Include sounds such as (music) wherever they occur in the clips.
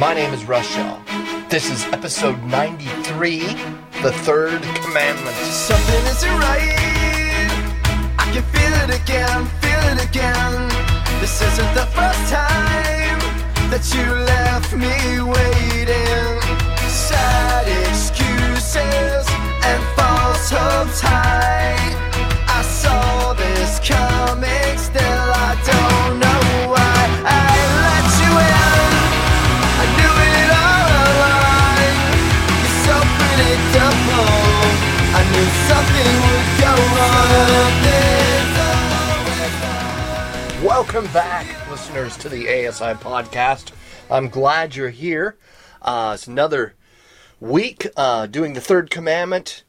My name is Shaw. This is episode 93, the third commandment. Something isn't right. I can feel it again, feel it again. This isn't the first time that you left me waiting. Sad excuses and false hopes hide. I saw this coming, still I don't know Welcome back, listeners, to the ASI podcast. I'm glad you're here. Uh, it's another week uh, doing the third commandment.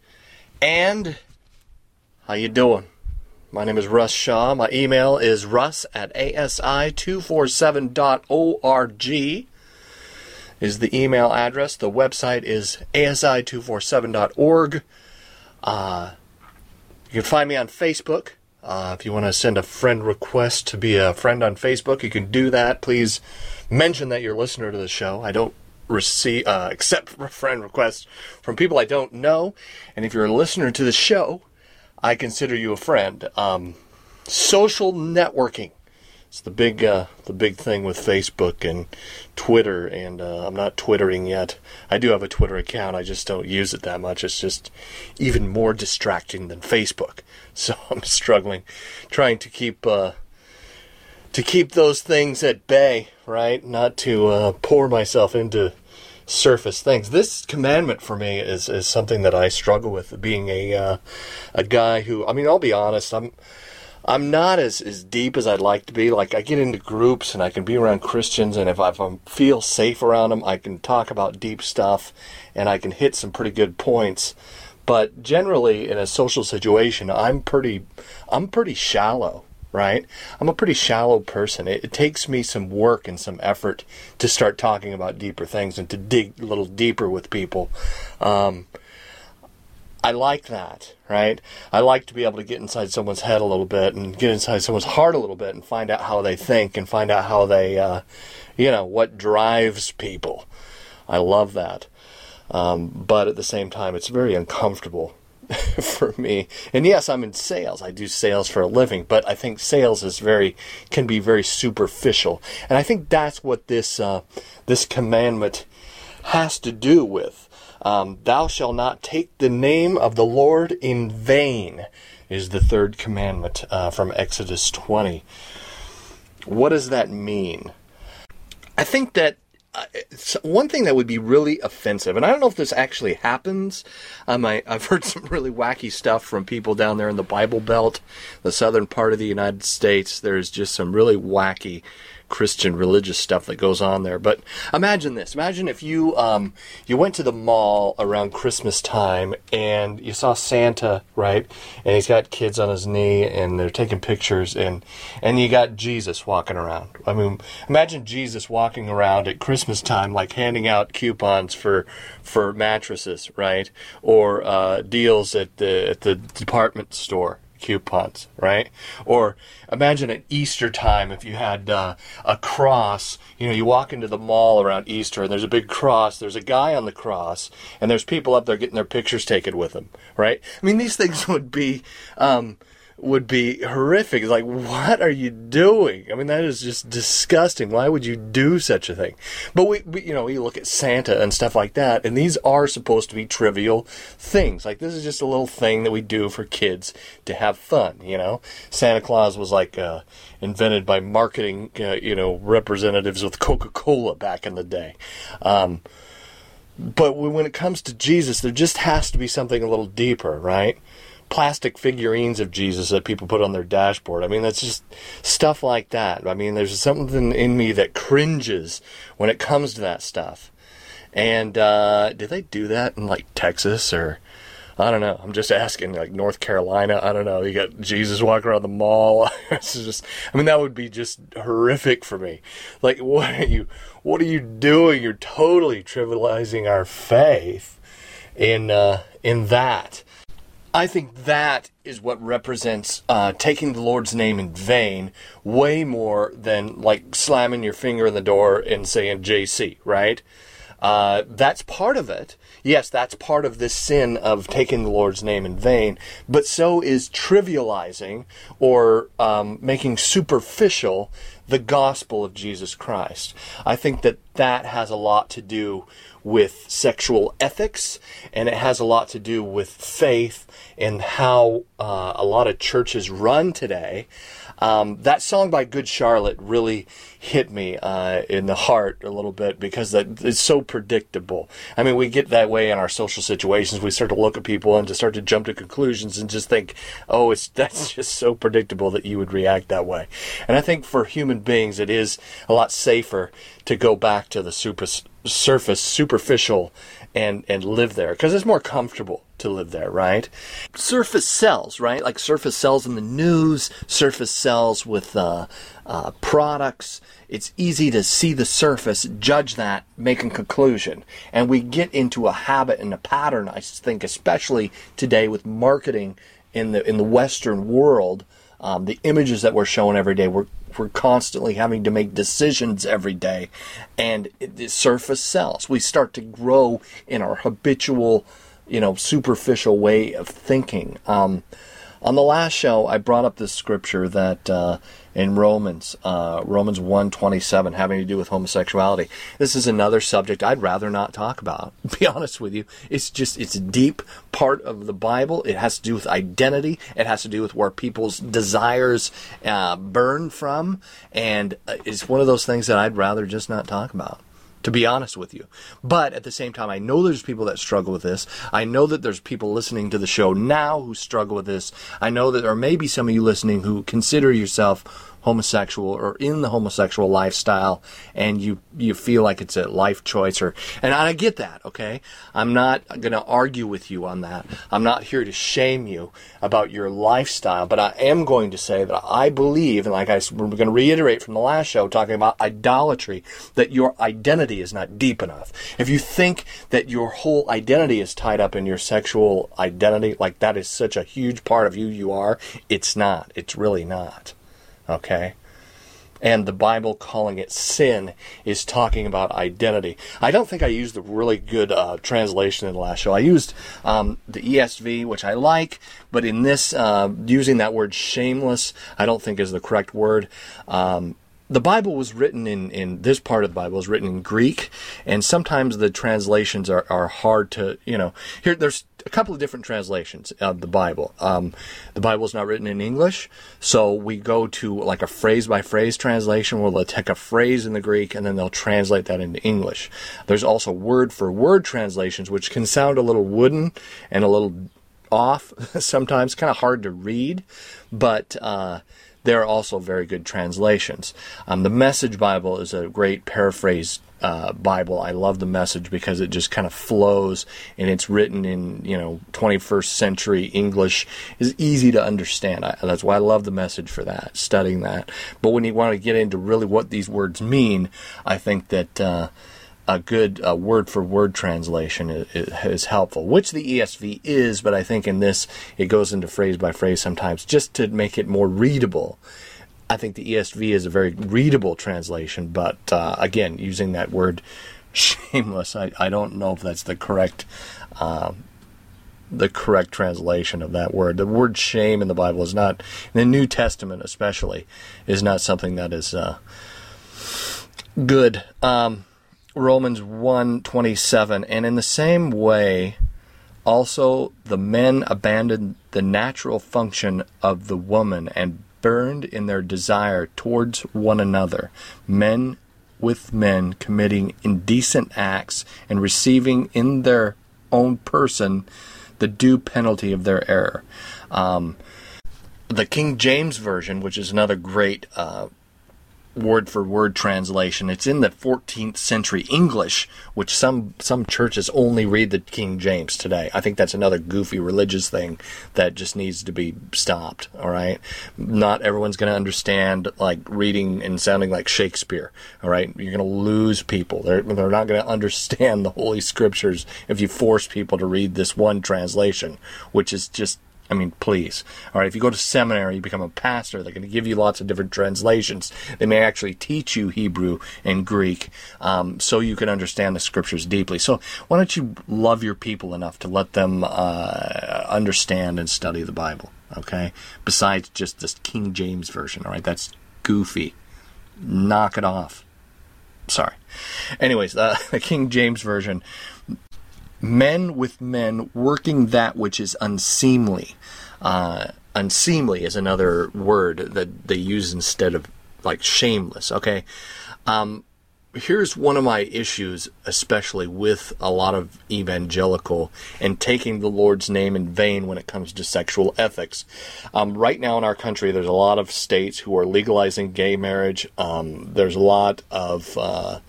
And how you doing? My name is Russ Shaw. My email is russ at asi247.org is the email address. The website is asi247.org. Uh, you can find me on Facebook. Uh, if you want to send a friend request to be a friend on Facebook, you can do that. Please mention that you're a listener to the show. I don't receive uh, accept (laughs) friend requests from people I don't know, and if you're a listener to the show, I consider you a friend. Um, social networking. It's the big, uh, the big thing with Facebook and Twitter, and uh, I'm not twittering yet. I do have a Twitter account. I just don't use it that much. It's just even more distracting than Facebook. (laughs) So I'm struggling, trying to keep uh, to keep those things at bay, right? Not to uh, pour myself into surface things. This commandment for me is is something that I struggle with. Being a uh, a guy who, I mean, I'll be honest, I'm I'm not as, as deep as I'd like to be. Like I get into groups and I can be around Christians, and if I, feel safe around them, I can talk about deep stuff, and I can hit some pretty good points. But generally, in a social situation, I'm pretty I'm pretty shallow. Right? I'm a pretty shallow person. It, it takes me some work and some effort to start talking about deeper things and to dig a little deeper with people. Um, I like that, right? I like to be able to get inside someone's head a little bit and get inside someone's heart a little bit and find out how they think and find out how they, uh, you know, what drives people. I love that. Um, but at the same time, it's very uncomfortable (laughs) for me. And yes, I'm in sales. I do sales for a living, but I think sales is very can be very superficial. And I think that's what this uh, this commandment has to do with. Um, Thou shalt not take the name of the Lord in vain is the third commandment uh, from Exodus 20. What does that mean? I think that uh, one thing that would be really offensive, and I don't know if this actually happens. Um, I, I've heard (laughs) some really wacky stuff from people down there in the Bible Belt, the southern part of the United States. There's just some really wacky Christian religious stuff that goes on there. But imagine this: imagine if you um, you went to the mall around Christmas time and you saw Santa, right? And he's got kids on his knee and they're taking pictures, and and you got Jesus walking around. I mean, imagine Jesus walking around at Christmas time, like handing out coupons for for mattresses, right? Or uh, deals at the at the department store coupons, right? Or imagine at Easter time if you had uh, a cross. You know, you walk into the mall around Easter and there's a big cross. There's a guy on the cross, and there's people up there getting their pictures taken with him, right? I mean, these things (laughs) would be. Um, would be horrific. Like, what are you doing? I mean, that is just disgusting. Why would you do such a thing? But we, we, you know, we look at Santa and stuff like that, and these are supposed to be trivial things. Like, this is just a little thing that we do for kids to have fun, you know? Santa Claus was like, uh, invented by marketing, uh, you know, representatives with Coca-Cola back in the day. Um, but when it comes to Jesus, there just has to be something a little deeper, right? Plastic figurines of Jesus that people put on their dashboard. I mean, that's just stuff like that. I mean, there's something in me that cringes when it comes to that stuff. And uh, did they do that in like Texas or I don't know. I'm just asking, like North Carolina. I don't know. You got Jesus walking around the mall. (laughs) just, I mean, that would be just horrific for me. Like, (laughs) what are you, what are you doing? You're totally trivializing our faith in uh, in that. I think that is what represents uh, taking the Lord's name in vain way more than like slamming your finger in the door and saying JC, right? Uh, that's part of it. Yes, that's part of this sin of taking the Lord's name in vain, but so is trivializing or um, making superficial the gospel of Jesus Christ. I think that that has a lot to do with sexual ethics, and it has a lot to do with faith and how uh, a lot of churches run today. Um, that song by Good Charlotte really hit me uh, in the heart a little bit because that it's so predictable. I mean, we get that way in our social situations. We start to look at people and to start to jump to conclusions and just think, "Oh, it's (laughs) that's just so predictable that you would react that way." And I think for human beings, it is a lot safer to go back to the super, surface, superficial, and and live there because it's more comfortable to live there, right? Surface sells, right? Like surface sells in the news, surface sells with uh, uh, products. It's easy to see the surface, judge that, make a conclusion. And we get into a habit and a pattern, I think, especially today with marketing in the in the Western world. Um, the images that we're showing every day, we're we're constantly having to make decisions every day, and it, the surface sells. We start to grow in our habitual you know, superficial way of thinking. Um, on the last show, I brought up this scripture that uh, in Romans, uh, Romans 1.27, having to do with homosexuality. This is another subject I'd rather not talk about, (laughs) be honest with you. It's just, it's a deep part of the Bible. It has to do with identity. It has to do with where people's desires uh, burn from. And uh, it's one of those things that I'd rather just not talk about to be honest with you. But at the same time, I know there's people that struggle with this. I know that there's people listening to the show now who struggle with this. I know that there may be some of you listening who consider yourself homosexual or in the homosexual lifestyle and you you feel like it's a life choice or and I get that, okay? I'm not going to argue with you on that. I'm not here to shame you about your lifestyle, but I am going to say that I believe and like I we're going to reiterate from the last show talking about idolatry that your identity is not deep enough. If you think that your whole identity is tied up in your sexual identity, like that is such a huge part of who you are, it's not. It's really not. Okay? And the Bible calling it sin is talking about identity. I don't think I used a really good uh, translation in the last show. I used um, the ESV, which I like, but in this, uh, using that word shameless, I don't think is the correct word. Um, the Bible was written in, in this part of the Bible is written in Greek, and sometimes the translations are, are hard to, you know, here, there's a couple of different translations of the Bible. Um, the Bible is not written in English, so we go to like a phrase by phrase translation where they'll take a phrase in the Greek and then they'll translate that into English. There's also word for word translations, which can sound a little wooden and a little off (laughs) sometimes, kind of hard to read, but, uh, there are also very good translations. Um, the Message Bible is a great paraphrase uh, Bible. I love the Message because it just kind of flows and it's written in you know 21st century English. is easy to understand. I, that's why I love the Message for that, studying that. But when you want to get into really what these words mean, I think that. Uh, a good uh, word for word translation is, is, helpful, which the ESV is, but I think in this it goes into phrase by phrase sometimes just to make it more readable. I think the ESV is a very readable translation, but uh, again, using that word (laughs) shameless, I, I don't know if that's the correct. Uh, the correct translation of that word. The word shame in the Bible is not, in the New Testament especially, is not something that is uh, good. Um, Romans 1:27 and in the same way also the men abandoned the natural function of the woman and burned in their desire towards one another men with men committing indecent acts and receiving in their own person the due penalty of their error. Um, the King James version which is another great uh, word for word translation. It's in the 14th century English, which some some churches only read the King James today. I think that's another goofy religious thing that just needs to be stopped. All right, not everyone's going to understand like reading and sounding like Shakespeare. All right, you're going to lose people. They're they're not going (laughs) to understand the Holy Scriptures if you force people to read this one translation, which is just I mean, please. All right, if you go to seminary, you become a pastor, they're going to give you lots of different translations. They may actually teach you Hebrew and Greek um, so you can understand the scriptures deeply. So why don't you love your people enough to let them uh, understand and study the Bible, okay? Besides just this King James version, all right? That's goofy. Knock it off. Sorry. Anyways, uh, (laughs) the King James version men with men working that which is unseemly. Uh, unseemly is another word that they use instead of like shameless. Okay. Um, here's one of my issues, especially with a lot of evangelical and taking the Lord's name in vain when it comes to sexual ethics. Um, right now in our country, there's a lot of states who are legalizing gay marriage. Um, there's a lot of uh,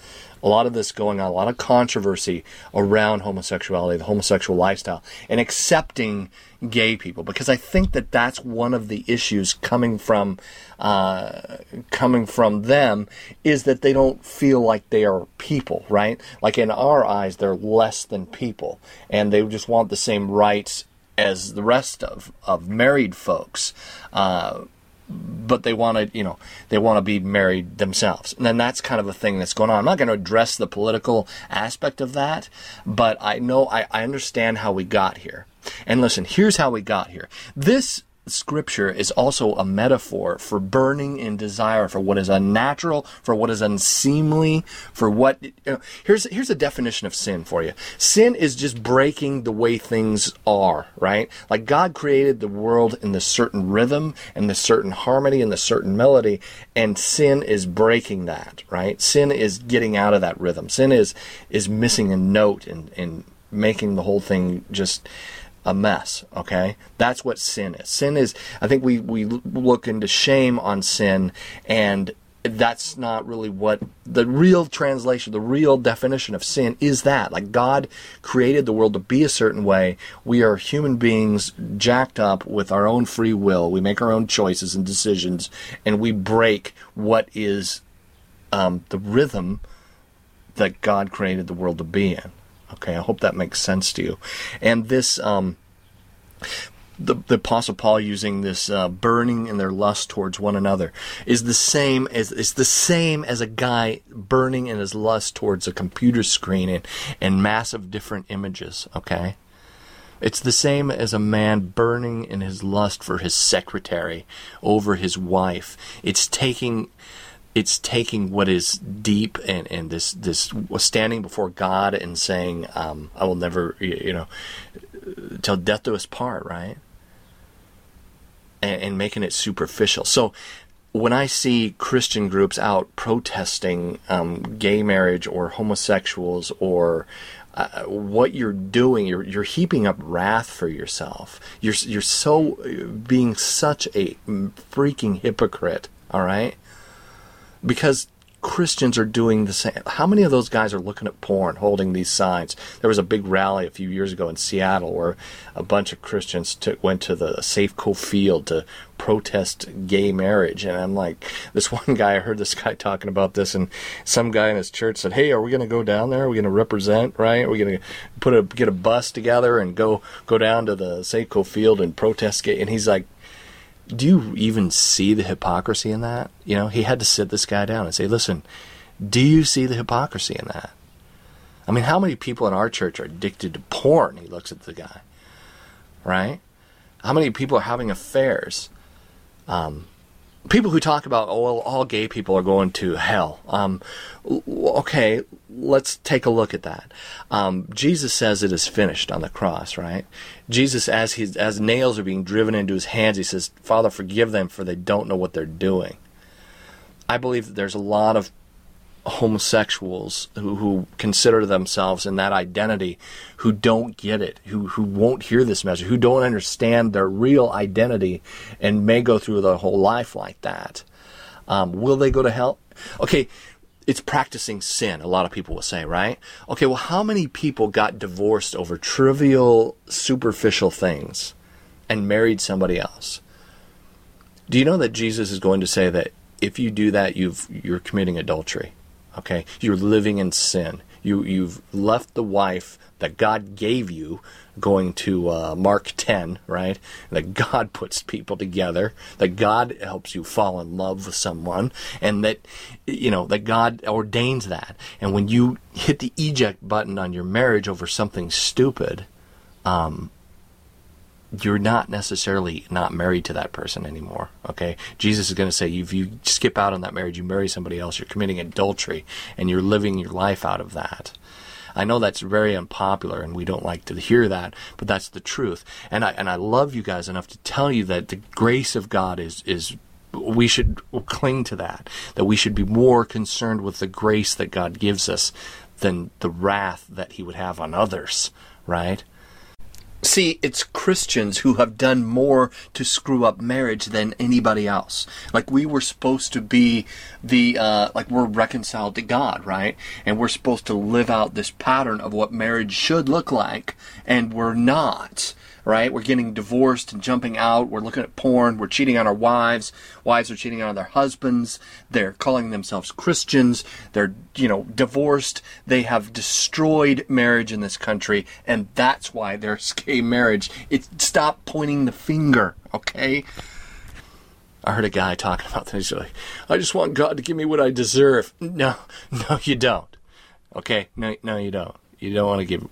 a lot of this going on, a lot of controversy around homosexuality, the homosexual lifestyle, and accepting gay people because I think that that's one of the issues coming from uh, coming from them is that they don't feel like they are people, right? Like in our eyes, they're less than people, and they just want the same rights as the rest of of married folks. Uh, but they want to, you know, they want to be married themselves. And then that's kind of a thing that's going on. I'm not going to address the political aspect of that, but I know, I, I understand how we got here. And listen, here's how we got here. This Scripture is also a metaphor for burning in desire for what is unnatural, for what is unseemly, for what. You know, here's here's a definition of sin for you. Sin is just breaking the way things are, right? Like God created the world in this certain rhythm and this certain harmony and this certain melody, and sin is breaking that, right? Sin is getting out of that rhythm. Sin is is missing a note and and making the whole thing just a mess. Okay, that's what sin is. Sin is. I think we we look into shame on sin, and that's not really what the real translation, the real definition of sin is. That like God created the world to be a certain way. We are human beings jacked up with our own free will. We make our own choices and decisions, and we break what is um, the rhythm that God created the world to be in. Okay, I hope that makes sense to you. And this, um, the, the Apostle Paul using this uh, burning in their lust towards one another is the same as is the same as a guy burning in his lust towards a computer screen and, and massive different images. Okay, it's the same as a man burning in his lust for his secretary over his wife. It's taking it's taking what is deep and, and this this standing before God and saying, um, "I will never," you know, till death do us part, right? And, and making it superficial. So when I see Christian groups out protesting um, gay marriage or homosexuals or uh, what you're doing, you're you're heaping up wrath for yourself. You're you're so being such a freaking hypocrite. All right, because Christians are doing the same. How many of those guys are looking at porn, holding these signs? There was a big rally a few years ago in Seattle where a bunch of Christians took, went to the Safeco Field to protest gay marriage. And I'm like, this (laughs) one guy, I heard this guy talking about this, and some guy in his church said, "Hey, are we going to go down there? Are we going to represent? Right? Are we going to put a get a bus together and go go down to the Safeco Field and protest gay?" And he's like do you even see the hypocrisy in that? You know, he had to sit this guy down and say, listen, do you see the hypocrisy in that? I mean, how many people in our church are addicted to porn? He looks at the guy, right? How many people are having affairs? Um, people who talk about oh well, all gay people are going to hell. Um, okay let's take a look at that. Um, jesus says it is finished on the cross right? Jesus as he as nails are being driven into his hands he says father forgive them for they don't know what they're doing. I believe that there's a lot of homosexuals who, who consider themselves in that identity who don't get it, who, who won't hear this message, who don't understand their real identity and may go through their whole life like that. Um, will they go to hell? Okay, it's practicing sin, a lot of people will say, right? Okay, well, how many people got divorced over trivial, superficial things and married somebody else? Do you know that Jesus is going to say that if you do that, you've, you're committing adultery? Okay? You're living in sin. You, you've left the wife that God gave you, going to uh, Mark 10, right? That God (laughs) puts people together, that God helps you fall in love with someone, and that, you know, that God ordains that. And when you hit the eject button on your marriage over something stupid, um, you're not necessarily not married to that person anymore. Okay, Jesus is going to say if you skip out on that marriage, you marry somebody else, you're committing adultery, and you're living your life out of that. I know that's very unpopular, and we don't like to hear that, but that's the truth. And I and I love you guys enough to tell you that the grace of God is is we should cling to that. That we should be more concerned with the grace that God gives us than the wrath that He would have on others. Right? See, it's Christians who have done more to screw up marriage than anybody else. Like we were supposed to be the, uh, like we're reconciled to God, right? And we're supposed to live out this pattern of what marriage should look like, and we're not right? We're getting divorced and jumping out. We're looking at porn. We're cheating on our wives. Wives are cheating on their husbands. They're calling themselves Christians. They're, you know, divorced. They have destroyed marriage in this country, and that's why there's (laughs) gay marriage. It stop pointing the finger, okay? I heard a guy talking about this. He's like, I just want God to give me what I deserve. No, (laughs) no, you don't. Okay, no, no, you don't. You don't want to give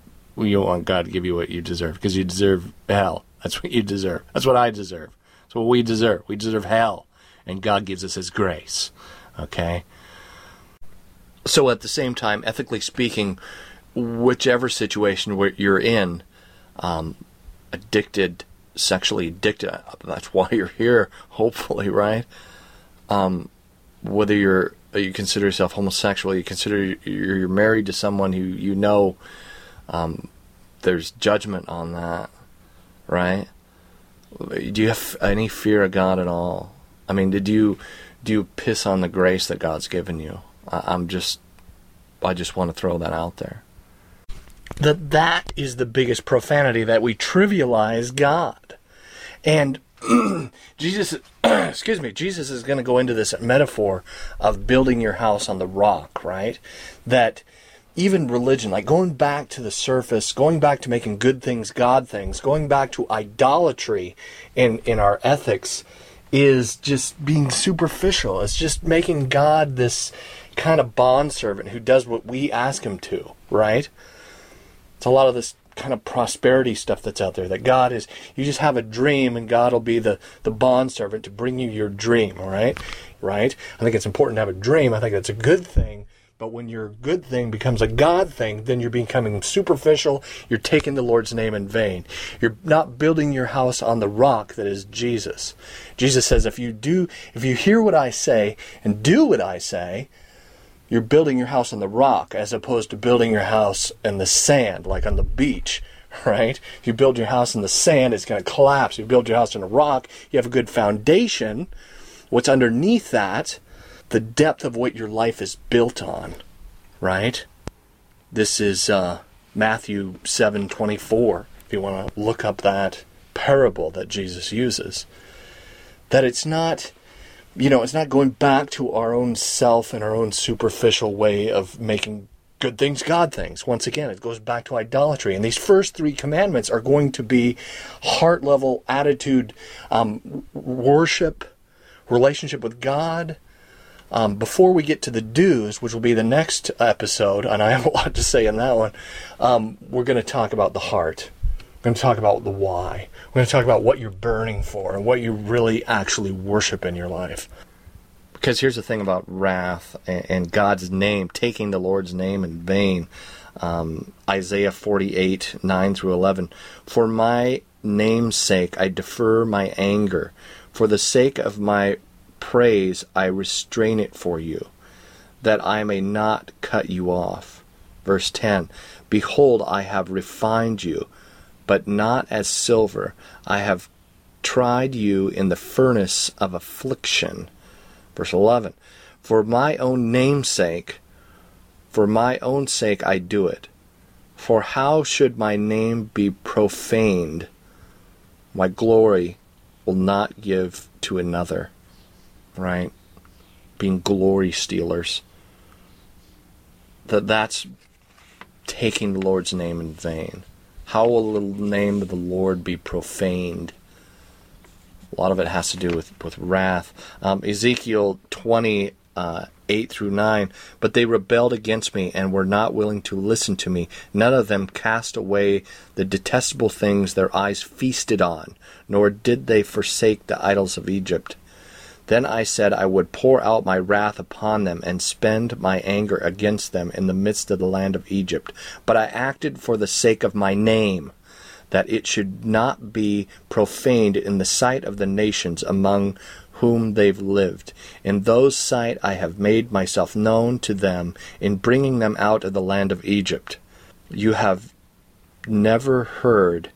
you don't want God to give you what you deserve because you deserve hell. That's what you deserve. That's what I deserve. That's what we deserve. We deserve hell. And God gives us His grace. Okay? So at the same time, ethically speaking, whichever situation you're in, um, addicted, sexually addicted, that's why you're here, hopefully, right? Um, whether you're you consider yourself homosexual, you consider you're married to someone who you know um, there's judgment on that, right? Do you have any fear of God at all? I mean, did you do you piss on the grace that God's given you? I, I'm just, I just want to throw that out there. That that is the biggest profanity that we trivialize God, and (clears throat) Jesus, (clears throat) excuse me, Jesus is going to go into this metaphor of building your house on the rock, right? That even religion, like going back to the surface, going back to making good things God things, going back to idolatry in, in our ethics is just being superficial. It's just making God this kind of bondservant who does what we ask him to, right? It's a lot of this kind of prosperity stuff that's out there that God is you just have a dream and God will be the the bondservant to bring you your dream, all right? Right? I think it's important to have a dream. I think that's a good thing but when your good thing becomes a God thing, then you're becoming superficial. You're taking the Lord's name in vain. You're not building your house on the rock that is Jesus. Jesus says, if you do, if you hear what I say and do what I say, you're building your house on the rock as opposed to building your house in the sand, like on the beach, (laughs) right? If you build your house in the sand, it's going to collapse. If you build your house in a rock, you have a good foundation. What's underneath that the depth of what your life is built on, right? This is uh, Matthew 7:24. If you want to look up that parable that Jesus uses, that it's not you know, it's not going back to our own self and our own superficial way of making good things God things. Once again, it goes back to idolatry. And these first three commandments are going to be heart level attitude, um, worship, relationship with God, um, before we get to the do's, which will be the next episode, and I have a lot to say in that one, um, we're going to talk about the heart. We're going to talk about the why. We're going to talk about what you're burning for and what you really actually worship in your life. Because here's the thing about wrath and, God's name, taking the Lord's name in vain. Um, Isaiah 48, 9 through 11. For my name's sake, I defer my anger. For the sake of my praise I restrain it for you, that I may not cut you off. Verse 10 Behold, I have refined you, but not as silver. I have tried you in the furnace of affliction. Verse 11 For my own name's sake, for my own sake I do it. For how should my name be profaned? My glory will not give to another. Right? Being glory stealers. That that's taking the Lord's name in vain. How will the name of the Lord be profaned? A lot of it has to do with, with wrath. Um, Ezekiel 20, uh, 8 through 9. But they rebelled against me and were not willing to listen to me. None of them cast away the detestable things their eyes feasted on, nor did they forsake the idols of Egypt. Then I said I would pour out my wrath upon them and spend my anger against them in the midst of the land of Egypt. But I acted for the sake of my name, that it should not be profaned in the sight of the nations among whom they've lived. In those sight I have made myself known to them in bringing them out of the land of Egypt. You have never heard,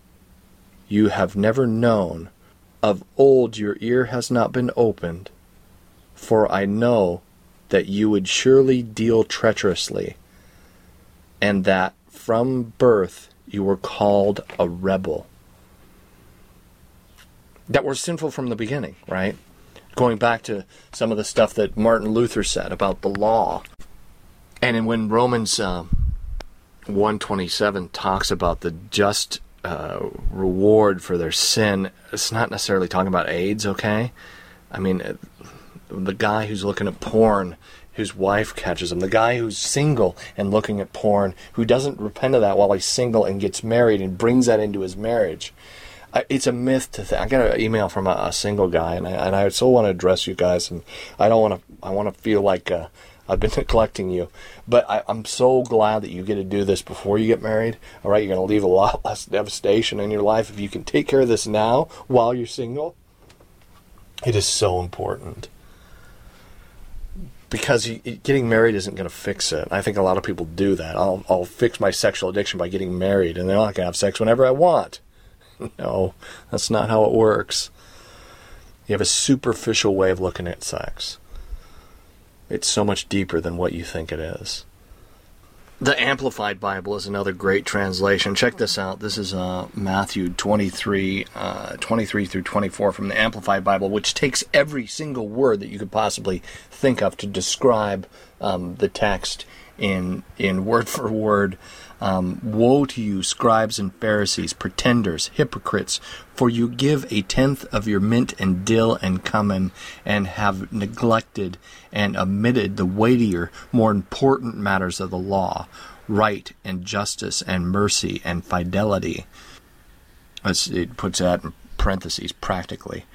you have never known, of old your ear has not been opened, for I know that you would surely deal treacherously, and that from birth you were called a rebel. That we're sinful from the beginning, right? Going back to some of the stuff that Martin Luther said about the law. And when Romans uh, 127 talks about the just uh, reward for their sin, it's not necessarily talking about AIDS, okay? I mean, uh, the guy who's looking at porn, whose wife catches him, the guy who's single and looking at porn, who doesn't repent of that while he's single and gets married and brings that into his marriage. It's a myth to think. I got an email from a, a single guy, and I, and I so want to address you guys, and I don't want to. I want to feel like uh, I've been (laughs) neglecting you. But I, am so glad that you get to do this before you get married. All right, you're going to leave a lot (laughs) less devastation in your life if you can take care of this now while you're single. It is so important because getting married isn't going to fix it. I think a lot of people do that. I'll, I'll fix my sexual addiction by getting married, and then I can have sex whenever I want. (laughs) no, that's not how it works. You have a superficial way of looking at sex. It's so much deeper than what you think it is. The Amplified Bible is another great translation. Check this out. This is uh, Matthew 23, uh, 23 through 24 from the Amplified Bible, which takes every single word that you could possibly think of to describe um, the text in in word (laughs) for word um, Woe to you, scribes and Pharisees, pretenders, hypocrites, for you give a tenth of your mint and dill and cumin, and have neglected and omitted the weightier, more important matters of the law right and justice and mercy and fidelity. It puts that in parentheses, practically.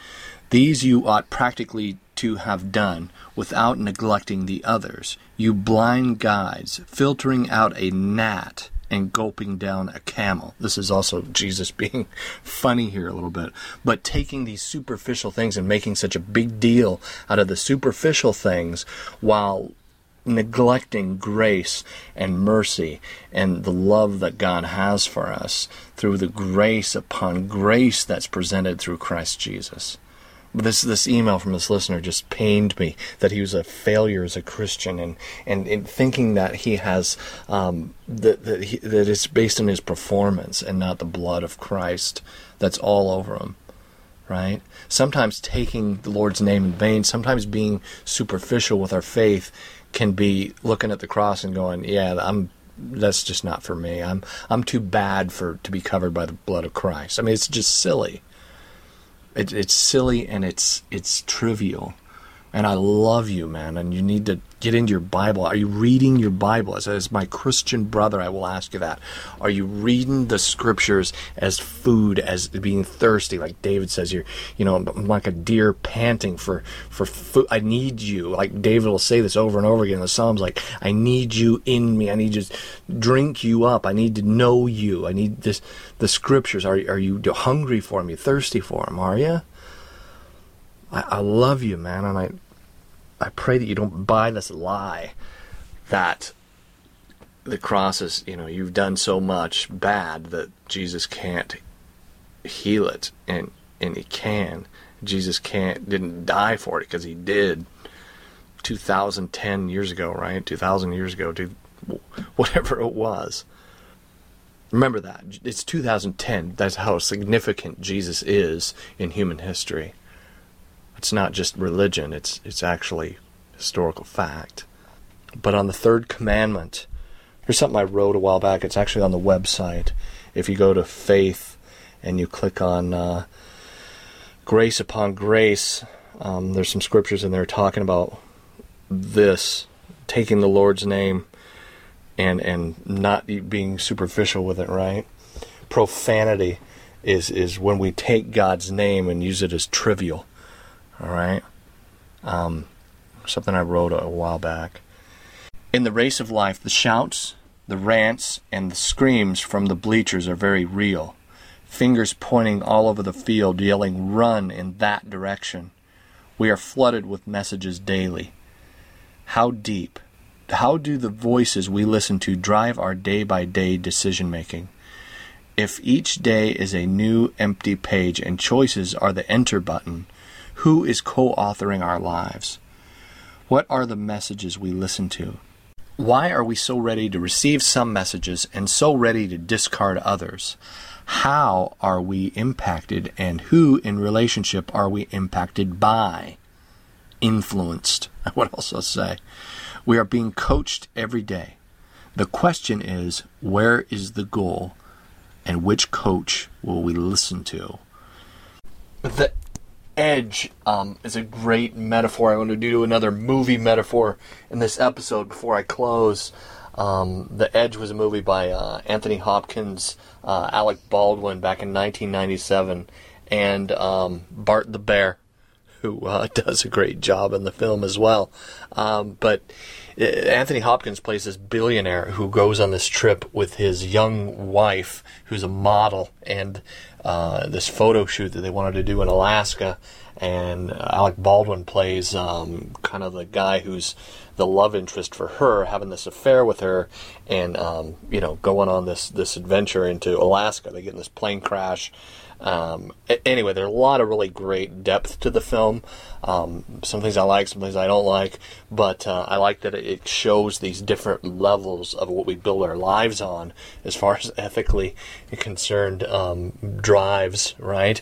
These you ought practically to have done without neglecting the others. You blind guides, filtering out a gnat and gulping down a camel. This is also Jesus (laughs) being funny here a little bit, but taking these superficial things and making such a big deal out of the superficial things while neglecting grace and mercy and the love that God has for us through the grace upon grace that's presented through Christ Jesus this this email from this listener just pained me that he was a failure as a Christian and and, and thinking that he has um, that that, he, that it's based on his performance and not the blood of Christ that's all over him right? Sometimes taking the Lord's name in vain sometimes being superficial with our faith can be looking at the cross and going yeah I'm that's just not for me. I'm I'm too bad for to be covered by the blood of Christ. I mean it's just silly it, it's silly and it's it's trivial. And I love you, man. And you need to get into your Bible. Are you reading your Bible? As, as my Christian brother, I will ask you that. Are you reading the scriptures as food, as being thirsty? Like David says, you're, you know, I'm like a deer panting for, for food. I need you. Like David will say this over and over again in the Psalms, like, I need you in me. I need to drink you up. I need to know you. I need this, the scriptures. Are, are you hungry for? You thirsty for them? Are you? I, I love you, man, and I I pray that you don't buy this lie that the cross is, you know, you've done so much bad that Jesus can't heal it, and and he can. Jesus can't didn't die for it because he did. 2010 years ago, right? 2000 years ago, dude, (laughs) whatever it was. Remember that. It's 2010. That's how significant Jesus is in human history. It's not just religion, it's it's actually historical fact. But on the third commandment, here's something I wrote a while back. It's actually on the website. If you go to faith and you click on uh, grace upon grace, um, there's some scriptures in there talking about this, taking the Lord's name and and not being superficial with it, right? Profanity is is when we take God's name and use it as trivial. All right, um, something I wrote a while back. In the race of life, the shouts, the rants, and the screams from the bleachers are very real. Fingers pointing all over the field, yelling, "Run in that direction." We are flooded with messages daily. How deep, how do the voices we listen to drive our day by day decision making? If each day is a new empty page and choices are the enter button, who is co authoring our lives? What are the messages we listen to? Why are we so ready to receive some messages and so ready to discard others? How are we impacted and who in relationship are we impacted by? Influenced, I would also say. We are being coached every day. The question is where is the goal and which coach will we listen to? The edge um, is a great metaphor. I want to do another movie metaphor in this episode before I close. Um, the Edge was a movie by uh, Anthony Hopkins, uh, Alec Baldwin back in 1997, and um, Bart the Bear who uh, (laughs) does a great job in the film as well. Um, but uh, Anthony Hopkins plays this billionaire who goes on this trip with his young wife, who's a model, and uh, this photo shoot that they wanted to do in Alaska. And Alec Baldwin plays um, kind of the guy who's the love interest for her, having this affair with her, and um, you know going on this this adventure into Alaska. They get in this plane crash. Um, anyway, there's a lot of really great depth to the film. Um, some things I like, some things I don't like, but uh, I like that it shows these different levels of what we build our lives on as far as (laughs) ethically concerned um, drives, right?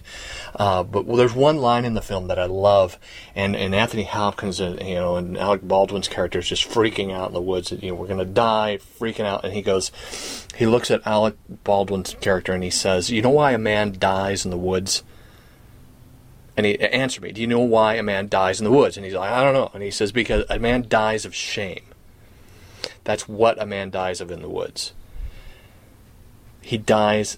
Uh, but well, there's one line in the film that I love, and, and Anthony Hopkins, uh, you know, and Alec Baldwin's character is just freaking out in the woods. You know, we're gonna die, freaking out, and he goes, he looks at Alec Baldwin's character and he says, "You know why a man dies in the woods?" And he answered me, Do you know why a man dies in the woods? And he's like, I don't know. And he says, Because a man dies of shame. That's what a man dies of in the woods. He dies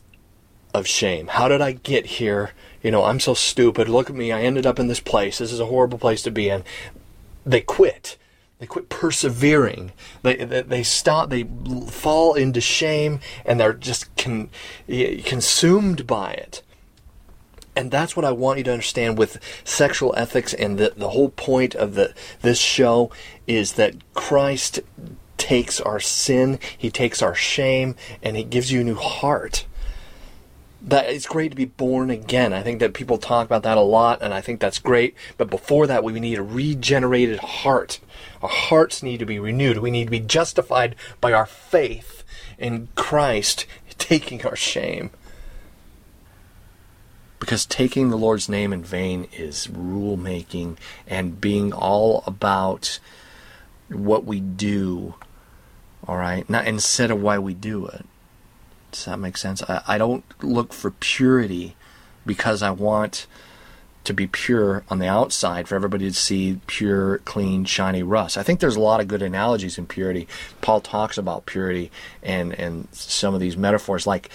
of shame. How did I get here? You know, I'm so stupid. Look at me. I ended up in this place. This is a horrible place to be in. They quit. They quit persevering. They, they, they stop. They fall into shame, and they're just con, consumed by it. And that's what I want you to understand with sexual ethics and the, the whole point of the this show is that Christ takes our sin, he takes our shame, and he gives you a new heart. That it's great to be born again. I think that people talk about that a lot, and I think that's great. But before that, we need a regenerated heart. Our hearts need to be renewed. We need to be justified by our faith in Christ taking our shame. Because taking the Lord's name in vain is rule making and being all about what we do, all right? Not instead of why we do it. Does that make sense? I, I don't look for purity because I want to be pure on the outside for everybody to see pure, clean, shiny rust. I think there's a lot of good analogies in purity. Paul talks about purity and and some of these metaphors like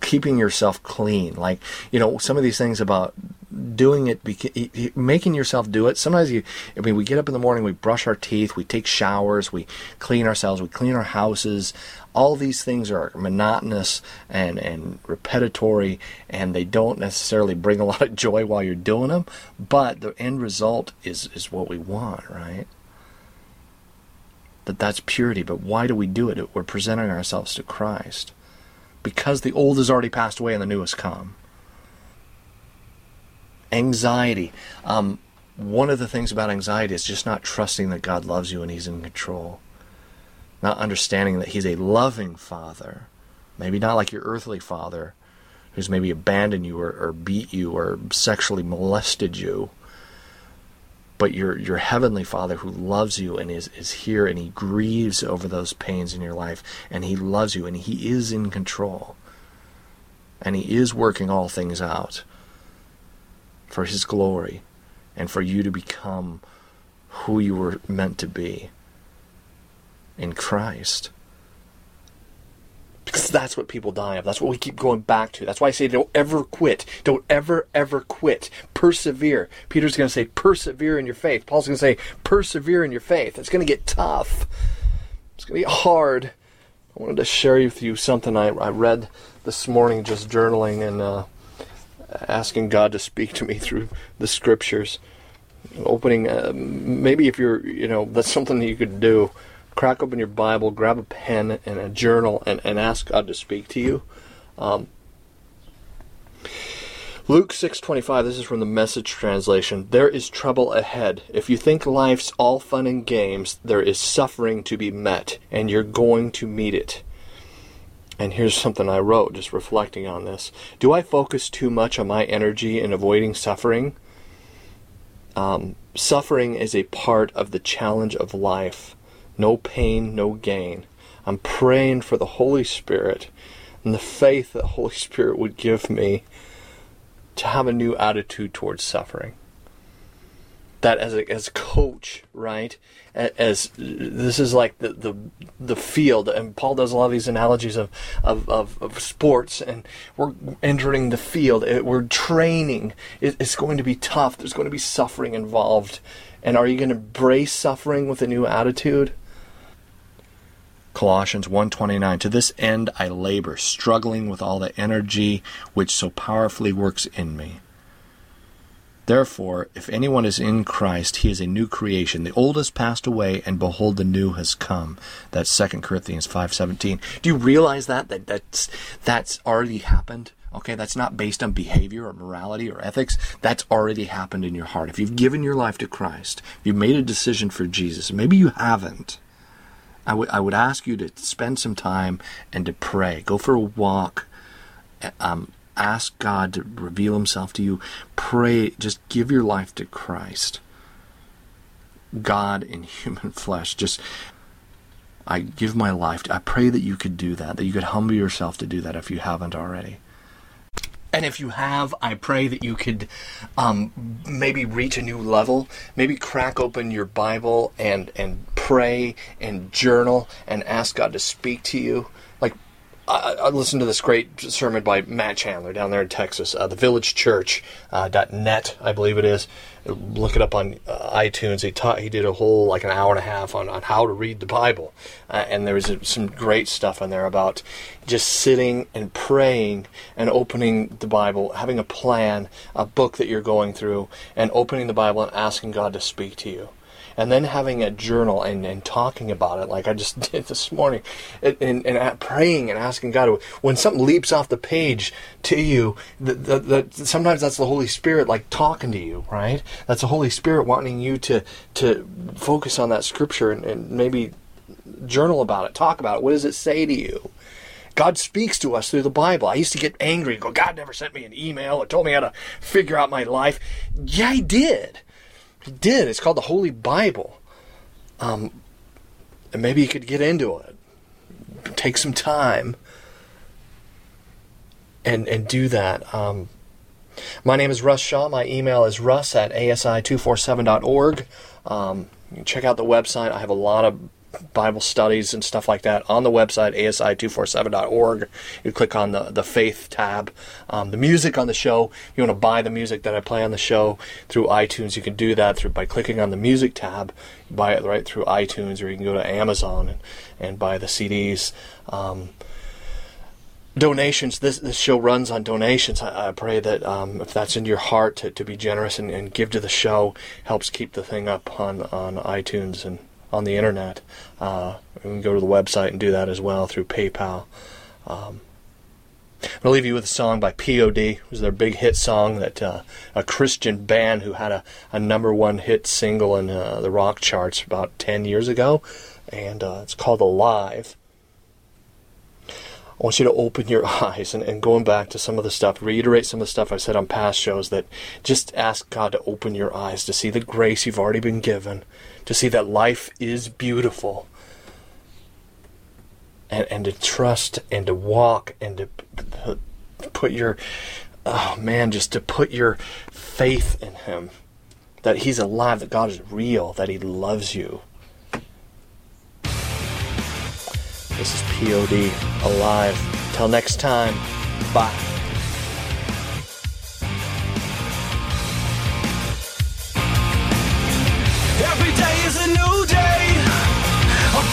keeping yourself clean. Like, you know, some of these things about doing it making yourself do it. Sometimes you I mean we get up in the morning, we brush our teeth, we take showers, we clean ourselves, we clean our houses, all these things are monotonous and, and repetitory and they don't necessarily bring a (laughs) lot of joy while you're doing them but the end result is is what we want right? That that's purity. But why do we do it? We're presenting ourselves to christ. Because the old has already passed away and the new has come. Anxiety. Um, one of the things about anxiety is just not trusting that God loves you and He's in control. Not understanding that He's a loving Father. Maybe not like your earthly father, who's maybe abandoned you or, or beat you or sexually molested you. But your your heavenly Father who loves you and is, is here and he grieves over those pains in your life and he loves you and he is in control. And he is working all things out for his glory and for you to become who you were meant to be in Christ. Because that's what people die of. That's what we keep going back to. That's why I say don't ever quit. Don't ever, ever quit. Persevere. Peter's going to say, persevere in your faith. Paul's going to say, persevere in your faith. It's going to get tough. It's going to be hard. I wanted to share with you something I, I read this morning just journaling and uh, asking God to speak to me through the scriptures. Opening, uh, maybe if you're, you know, that's something that you could do. Crack open your Bible, grab a pen and a journal, and, and ask God to speak to you. Um, Luke 6:25 this is from the message translation there is trouble ahead if you think life's all fun and games there is suffering to be met and you're going to meet it and here's something I wrote just reflecting on this. Do I focus too much on my energy in avoiding suffering? Um, suffering is a part of the challenge of life. No pain, no gain. I'm praying for the Holy Spirit and the faith that the Holy Spirit would give me to have a new attitude towards suffering that as a as coach, right? As this is like the, the the field, and Paul does a lot of these analogies of of, of, of sports, and we're entering the field. We're training. It's going to be tough. There's going to be suffering involved, and are you going to embrace suffering with a new attitude? Colossians 1:29 To this end I labor struggling with all the energy which so powerfully works in me Therefore, if anyone is in Christ, he is a new creation. The old has passed away, and behold, the new has come. That's 2 Corinthians 5.17. Do you realize that? that that's, that's already happened? Okay, that's not based on behavior or morality or ethics. That's already happened in your heart. If you've given your life to Christ, you've made a decision for Jesus, maybe you haven't. I would I would ask you to spend some time and to pray. Go for a walk. Um, ask God to reveal Himself to you. Pray, just give your life to Christ. God in (laughs) human flesh. Just, I give my life. To, I pray that you could do that, that you could humble yourself to do that if you haven't already. And if you have, I pray that you could um, maybe reach a new level. Maybe crack open your Bible and and pray and journal and ask God to speak to you. Like I, I, listened to this great sermon by Matt Chandler down there in Texas, uh, the Village Church uh, I believe it is. Look it up on uh, iTunes. He taught, he did a whole like an hour and a half on, on how to read the Bible, uh, and there was some great stuff in there about just sitting and praying and opening the Bible, having a plan, a book that you're going through, and opening the Bible and asking God to speak to you and then having a journal and, and talking about it like I just (laughs) did this morning and, and, and praying and asking God when something leaps off the page to you that, sometimes that's the Holy Spirit like talking to you right that's the Holy Spirit wanting you to to focus on that scripture and, and maybe journal about it talk about it what does it say to you God speaks to us through the Bible. I used to get angry and go, God never sent me an email or told me how to figure out my life. Yeah, He did. He did. It's called the Holy Bible. Um, and maybe you could get into it. Take some time and and do that. Um, my name is Russ Shaw. My email is russ at asi247.org. Um, check out the website. I have a lot of Bible studies and stuff like that on the website, asi247.org. You click on the, the faith tab. Um, the music on the show, you want to buy the music that I play on the show through iTunes, you can do that through by clicking on the music tab. You buy it right through iTunes, or you can go to Amazon and, and buy the CDs. Um, donations this this show runs on donations i, I pray that um, if that's in your heart to, to be generous and, and give to the show helps keep the thing up on on itunes and on the internet. Uh, we can go to the website and do that as well through PayPal. Um, I'm gonna leave you with a song by POD. It was their big hit song that uh, a Christian band who had a, a number one hit single in uh, the rock charts about ten years ago, and uh, it's called Alive. I want you to open your (laughs) eyes and, and going back to some of the stuff, reiterate some of the stuff I've said on past shows that just ask God to open your eyes to see the grace you've already been given, to see that life is beautiful, and, and to trust and to walk and to put your, oh man, just to put your faith in Him. That He's alive, that God is real, that He loves you. This is POD Alive. Till next time, bye.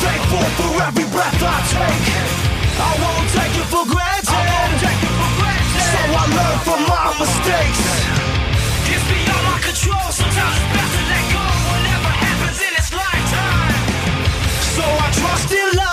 Thankful for every breath I take. I won't take it for granted. So I learn from my mistakes. It's beyond my control. Sometimes it's best to let go. Whatever happens in its lifetime. So I trust in love.